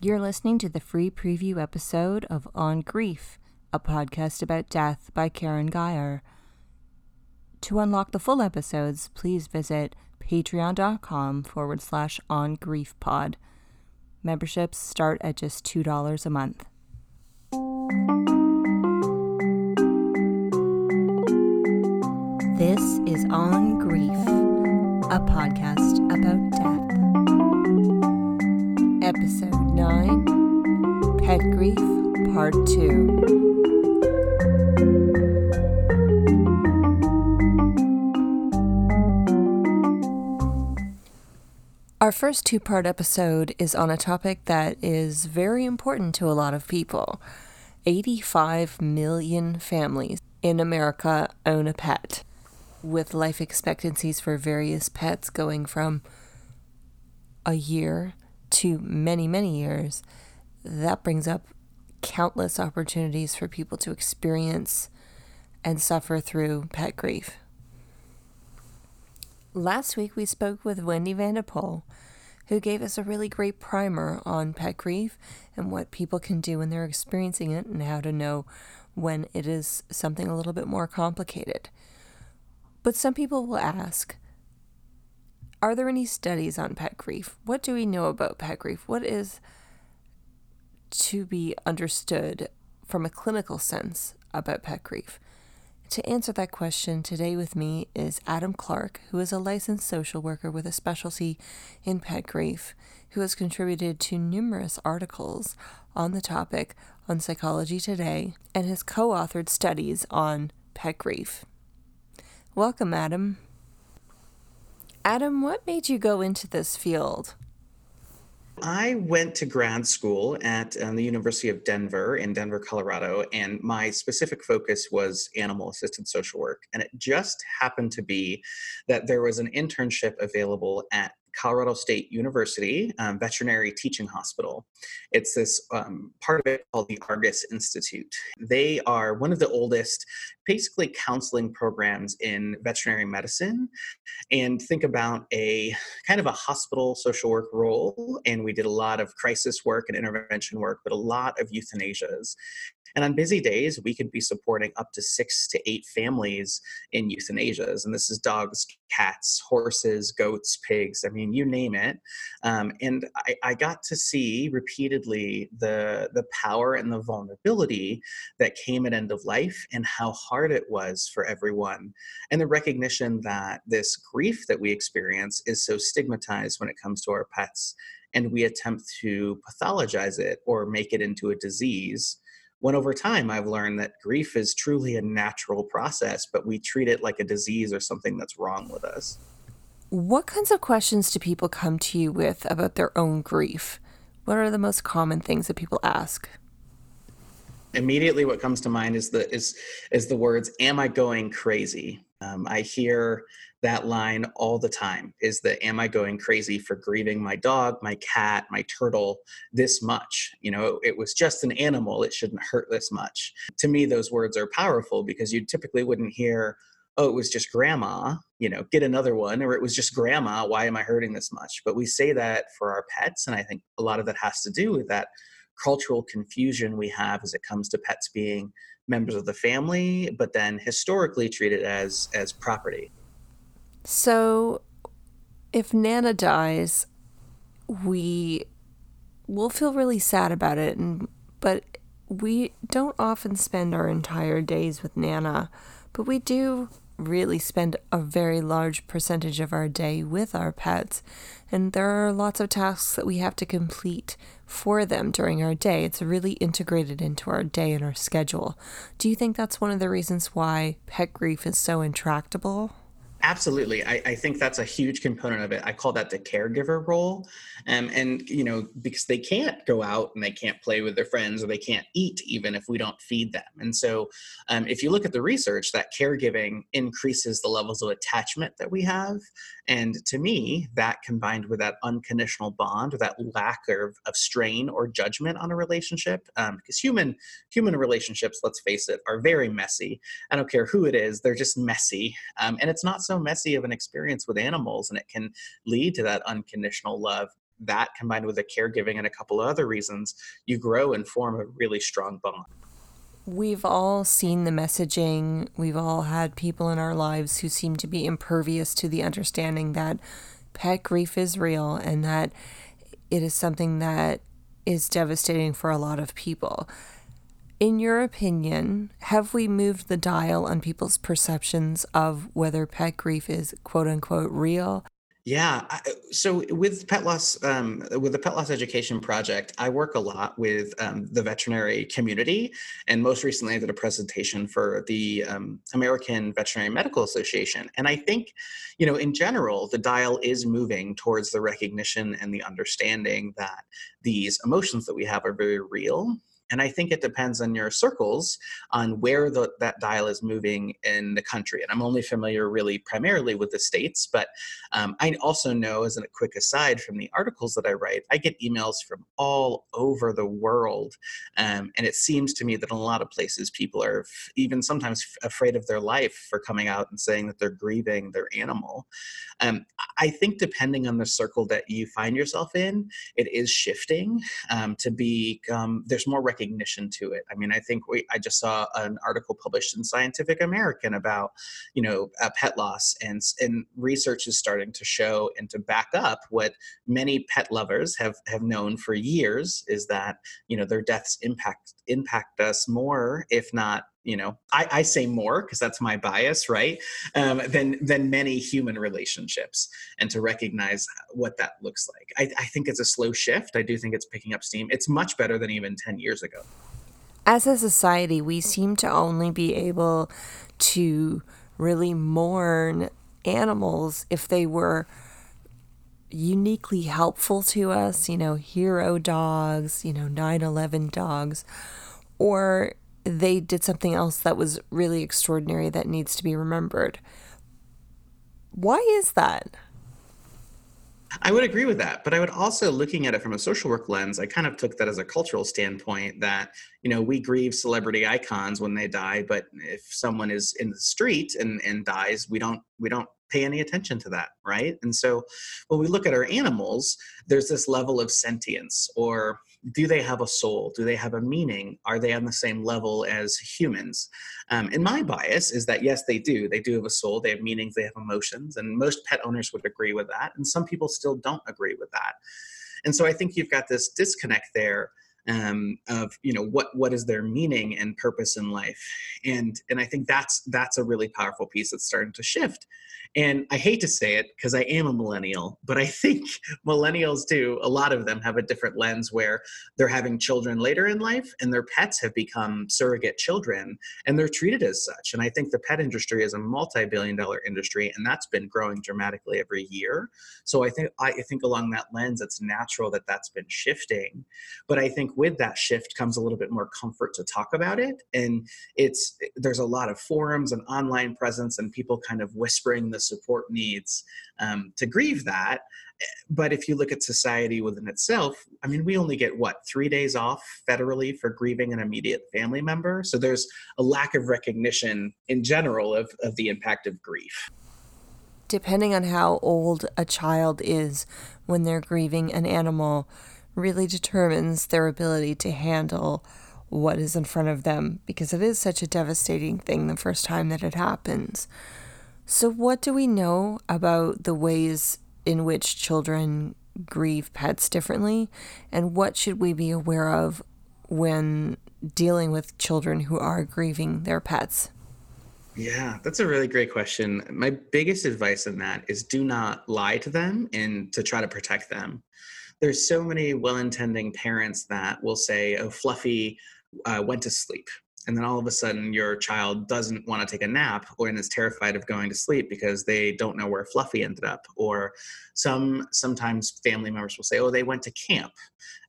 You're listening to the free preview episode of On Grief, a podcast about death by Karen Geyer. To unlock the full episodes, please visit patreon.com forward slash on grief pod. Memberships start at just $2 a month. This is On Grief, a podcast about death. Episode 9 Pet Grief, Part 2. Our first two part episode is on a topic that is very important to a lot of people. 85 million families in America own a pet, with life expectancies for various pets going from a year to many, many years. That brings up countless opportunities for people to experience and suffer through pet grief. Last week, we spoke with Wendy Van de Poll, who gave us a really great primer on pet grief and what people can do when they're experiencing it and how to know when it is something a little bit more complicated. But some people will ask Are there any studies on pet grief? What do we know about pet grief? What is to be understood from a clinical sense about pet grief? To answer that question, today with me is Adam Clark, who is a licensed social worker with a specialty in pet grief, who has contributed to numerous articles on the topic on Psychology Today and has co authored studies on pet grief. Welcome, Adam. Adam, what made you go into this field? I went to grad school at um, the University of Denver in Denver, Colorado, and my specific focus was animal assisted social work. And it just happened to be that there was an internship available at Colorado State University um, Veterinary Teaching Hospital. It's this um, part of it called the Argus Institute. They are one of the oldest, basically, counseling programs in veterinary medicine. And think about a kind of a hospital social work role. And we did a lot of crisis work and intervention work, but a lot of euthanasias. And on busy days, we could be supporting up to six to eight families in euthanasias. And this is dogs, cats, horses, goats, pigs, I mean, you name it. Um, and I, I got to see repeatedly the, the power and the vulnerability that came at end of life and how hard it was for everyone. And the recognition that this grief that we experience is so stigmatized when it comes to our pets. And we attempt to pathologize it or make it into a disease when over time I've learned that grief is truly a natural process, but we treat it like a disease or something that's wrong with us. What kinds of questions do people come to you with about their own grief? What are the most common things that people ask? Immediately, what comes to mind is the is is the words "Am I going crazy?" Um, I hear that line all the time is that am i going crazy for grieving my dog my cat my turtle this much? You know it was just an animal it shouldn't hurt this much. To me those words are powerful because you typically wouldn't hear oh it was just grandma you know get another one or it was just grandma why am i hurting this much? But we say that for our pets and i think a lot of that has to do with that cultural confusion we have as it comes to pets being members of the family but then historically treated as as property so, if Nana dies, we will feel really sad about it, and but we don't often spend our entire days with Nana, but we do really spend a very large percentage of our day with our pets. And there are lots of tasks that we have to complete for them during our day. It's really integrated into our day and our schedule. Do you think that's one of the reasons why pet grief is so intractable? Absolutely. I, I, think that's a huge component of it. I call that the caregiver role. Um, and, you know, because they can't go out and they can't play with their friends or they can't eat even if we don't feed them. And so, um, if you look at the research, that caregiving increases the levels of attachment that we have. And to me, that combined with that unconditional bond or that lack of, of strain or judgment on a relationship, um, because human human relationships, let's face it, are very messy. I don't care who it is, they're just messy. Um, and it's not so messy of an experience with animals and it can lead to that unconditional love that combined with the caregiving and a couple of other reasons, you grow and form a really strong bond. We've all seen the messaging. We've all had people in our lives who seem to be impervious to the understanding that pet grief is real and that it is something that is devastating for a lot of people. In your opinion, have we moved the dial on people's perceptions of whether pet grief is quote unquote real yeah. So with pet loss, um, with the pet loss education project, I work a lot with um, the veterinary community, and most recently I did a presentation for the um, American Veterinary Medical Association. And I think, you know, in general, the dial is moving towards the recognition and the understanding that these emotions that we have are very real and I think it depends on your circles on where the, that dial is moving in the country. And I'm only familiar really primarily with the states, but um, I also know, as a quick aside from the articles that I write, I get emails from all over the world. Um, and it seems to me that in a lot of places, people are f- even sometimes f- afraid of their life for coming out and saying that they're grieving their animal. Um, I think depending on the circle that you find yourself in, it is shifting um, to be, there's more recognition to it. I mean, I think we, I just saw an article published in Scientific American about, you know, uh, pet loss, and and research is starting to show and to back up what many pet lovers have have known for years is that you know their deaths impact impact us more, if not you know i, I say more because that's my bias right? Um, than than many human relationships and to recognize what that looks like. I, I think it's a slow shift. I do think it's picking up steam. It's much better than even 10 years ago. As a society we seem to only be able to really mourn animals if they were uniquely helpful to us, you know, hero dogs, you know, 9 11 dogs, or they did something else that was really extraordinary that needs to be remembered. Why is that? I would agree with that, but I would also, looking at it from a social work lens, I kind of took that as a cultural standpoint that you know we grieve celebrity icons when they die, but if someone is in the street and and dies, we don't we don't pay any attention to that, right? And so when we look at our animals, there's this level of sentience or do they have a soul? Do they have a meaning? Are they on the same level as humans? Um, and my bias is that yes, they do. They do have a soul. They have meanings. They have emotions. And most pet owners would agree with that. And some people still don't agree with that. And so I think you've got this disconnect there um, of you know what what is their meaning and purpose in life and and i think that's that's a really powerful piece that's starting to shift and I hate to say it because I am a millennial, but I think millennials too, a lot of them have a different lens where they're having children later in life and their pets have become surrogate children and they're treated as such. And I think the pet industry is a multi billion dollar industry and that's been growing dramatically every year. So I think, I think along that lens, it's natural that that's been shifting. But I think with that shift comes a little bit more comfort to talk about it. And it's, there's a lot of forums and online presence and people kind of whispering the support needs um, to grieve that. But if you look at society within itself, I mean, we only get what, three days off federally for grieving an immediate family member? So there's a lack of recognition in general of, of the impact of grief. Depending on how old a child is when they're grieving an animal, really determines their ability to handle what is in front of them because it is such a devastating thing the first time that it happens. So, what do we know about the ways in which children grieve pets differently? And what should we be aware of when dealing with children who are grieving their pets? Yeah, that's a really great question. My biggest advice in that is do not lie to them and to try to protect them. There's so many well intending parents that will say, oh, Fluffy uh, went to sleep. And then all of a sudden your child doesn't want to take a nap or and is terrified of going to sleep because they don't know where fluffy ended up. Or some sometimes family members will say oh they went to camp.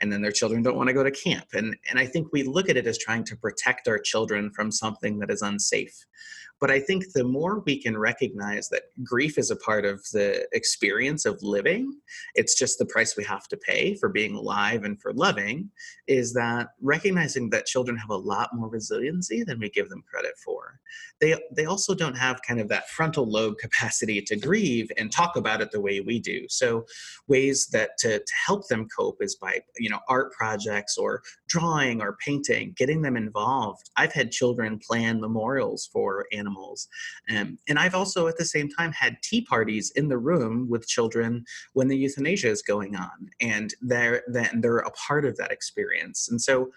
And then their children don't want to go to camp. And and i think we look at it as trying to protect our children from something that is unsafe But I think the more we can recognize that grief is a part of the experience of living, it's just the price we have to pay for being alive and for loving, is that recognizing that children have a lot more resiliency than we give them credit for. They they also don't have kind of that frontal lobe capacity to grieve and talk about it the way we do. So ways that to, to help them cope is by, you know, art projects or drawing or painting, getting them involved. I've had children plan memorials for animals. Um, and I've also, at the same time, had tea parties in the room with children when the euthanasia is going on. And they're, then they're a part of that experience. And so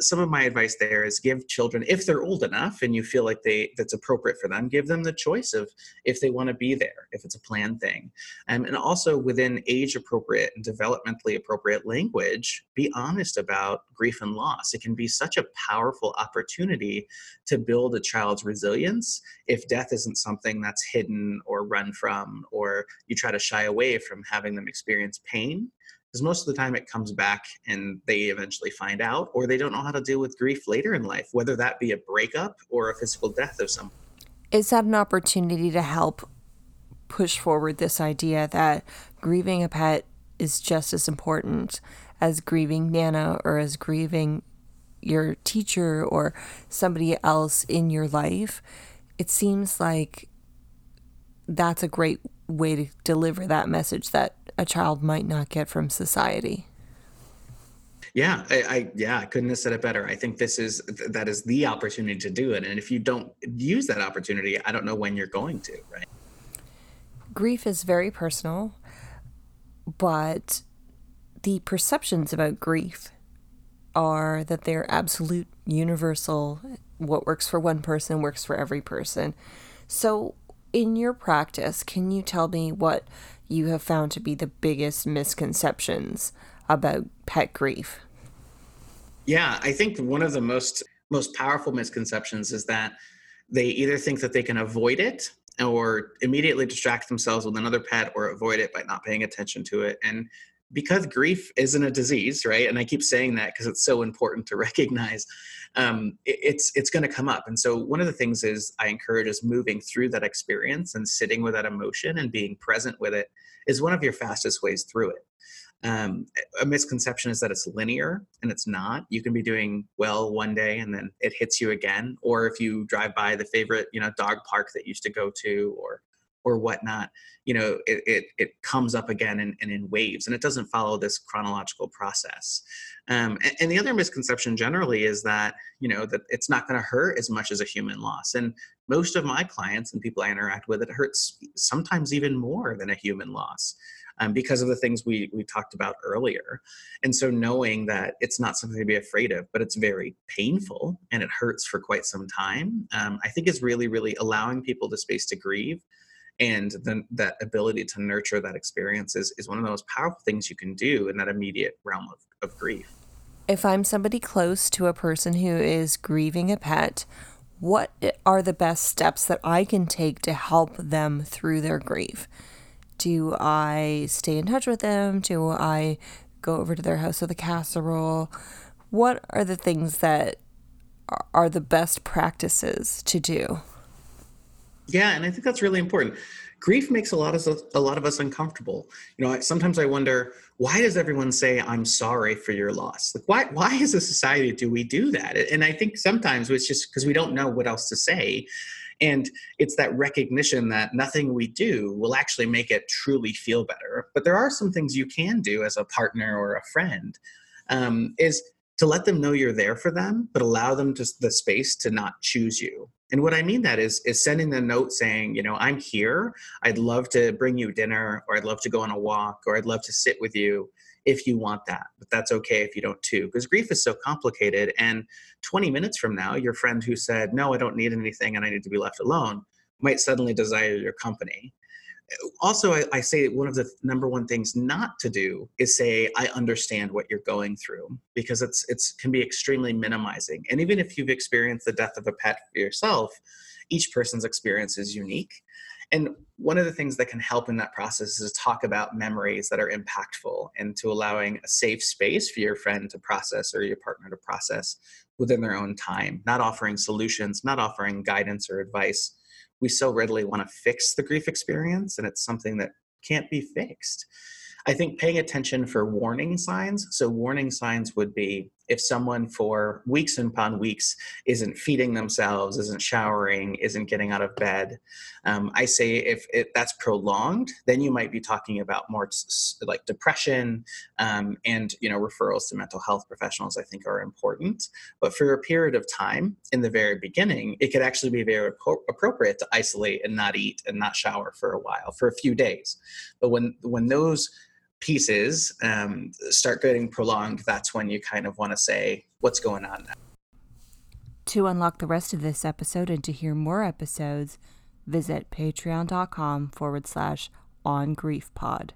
some of my advice there is give children if they're old enough and you feel like they that's appropriate for them give them the choice of if they want to be there if it's a planned thing. Um, and also within age appropriate and developmentally appropriate language be honest about grief and loss. It can be such a powerful opportunity to build a child's resilience if death isn't something that's hidden or run from or you try to shy away from having them experience pain because most of the time it comes back and they eventually find out or they don't know how to deal with grief later in life whether that be a breakup or a physical death of someone is that an opportunity to help push forward this idea that grieving a pet is just as important as grieving nana or as grieving your teacher or somebody else in your life? It seems like that's a great way to deliver that message that a child might not get from society. Yeah, I, I, yeah, I couldn't have said it better. I think this is that is the opportunity to do it, and if you don't use that opportunity, I don't know when you're going to. Right. Grief is very personal, but the perceptions about grief are that they're absolute, universal. What works for one person works for every person. So, in your practice, can you tell me what you have found to be the biggest misconceptions about pet grief? Yeah, I think one of the most most powerful misconceptions is that they either think that they can avoid it or immediately distract themselves with another pet or avoid it by not paying attention to it. And because grief isn't a disease right? And i keep saying that because it's so important to recognize um, it, it's it's going to come up. And so one of the things is i encourage is moving through that experience and sitting with that emotion and being present with it is one of your fastest ways through it. Um, a misconception is that it's linear and it's not. You can be doing well one day and then it hits you again or if you drive by the favorite you know dog park that you used to go to or or whatnot, you know, it, it, it comes up again and, and, in waves and it doesn't follow this chronological process. Um, and, and, the other misconception generally is that, you know, that it's not going to hurt as much as a human loss. And most of my clients and people I interact with, it hurts sometimes even more than a human loss. Um, because of the things we we talked about earlier. And so knowing that it's not something to be afraid of, but it's very painful and it hurts for quite some time, um, I think is really, really allowing people the space to grieve and that ability to nurture that experience is, is one of the most powerful things you can do in that immediate realm of, of grief. If i'm somebody close to a person who is grieving a pet what are the best steps that i can take to help them through their grief? Do i stay in touch with them? Do i go over to their house with a casserole? What are the things that are the best practices to do yeah, and I think that's really important. Grief makes a lot of a lot of us uncomfortable. You know, sometimes I wonder why does everyone say I'm sorry for your loss? Like, why why as a society do we do that? And I think sometimes it's just because we don't know what else to say, and it's that recognition that nothing we do will actually make it truly feel better. But there are some things you can do as a partner or a friend. Um, is to let them know you're there for them, but allow them to the space to not choose you. And what I mean that is is sending them a note saying, you know, I'm here. I'd love to bring you dinner, or I'd love to go on a walk, or I'd love to sit with you if you want that. But that's okay if you don't too, because grief is so complicated. And 20 minutes from now, your friend who said, No, I don't need anything and I need to be left alone might suddenly desire your company also I, I, say one of the number one things not to do is say i understand what you're going through because it's it's can be extremely minimizing. And even if you've experienced the death of a pet yourself each person's experience is unique. And one of the things that can help in that process is to talk about memories that are impactful and to allowing a safe space for your friend to process or your partner to process within their own time not offering solutions not offering guidance or advice we so readily want to fix the grief experience, and it's something that can't be fixed. I think paying attention for warning signs. So, warning signs would be if someone for weeks upon weeks isn't feeding themselves, isn't showering, isn't getting out of bed. Um, I say if it, that's prolonged, then you might be talking about more like depression um, and you know referrals to mental health professionals. I think are important. But for a period of time in the very beginning, it could actually be very appropriate to isolate and not eat and not shower for a while for a few days. But when when those pieces um, start getting prolonged, that's when you kind of want to say, what's going on now? To unlock the rest of this episode and to hear more episodes, visit patreon.com forward slash on grief pod.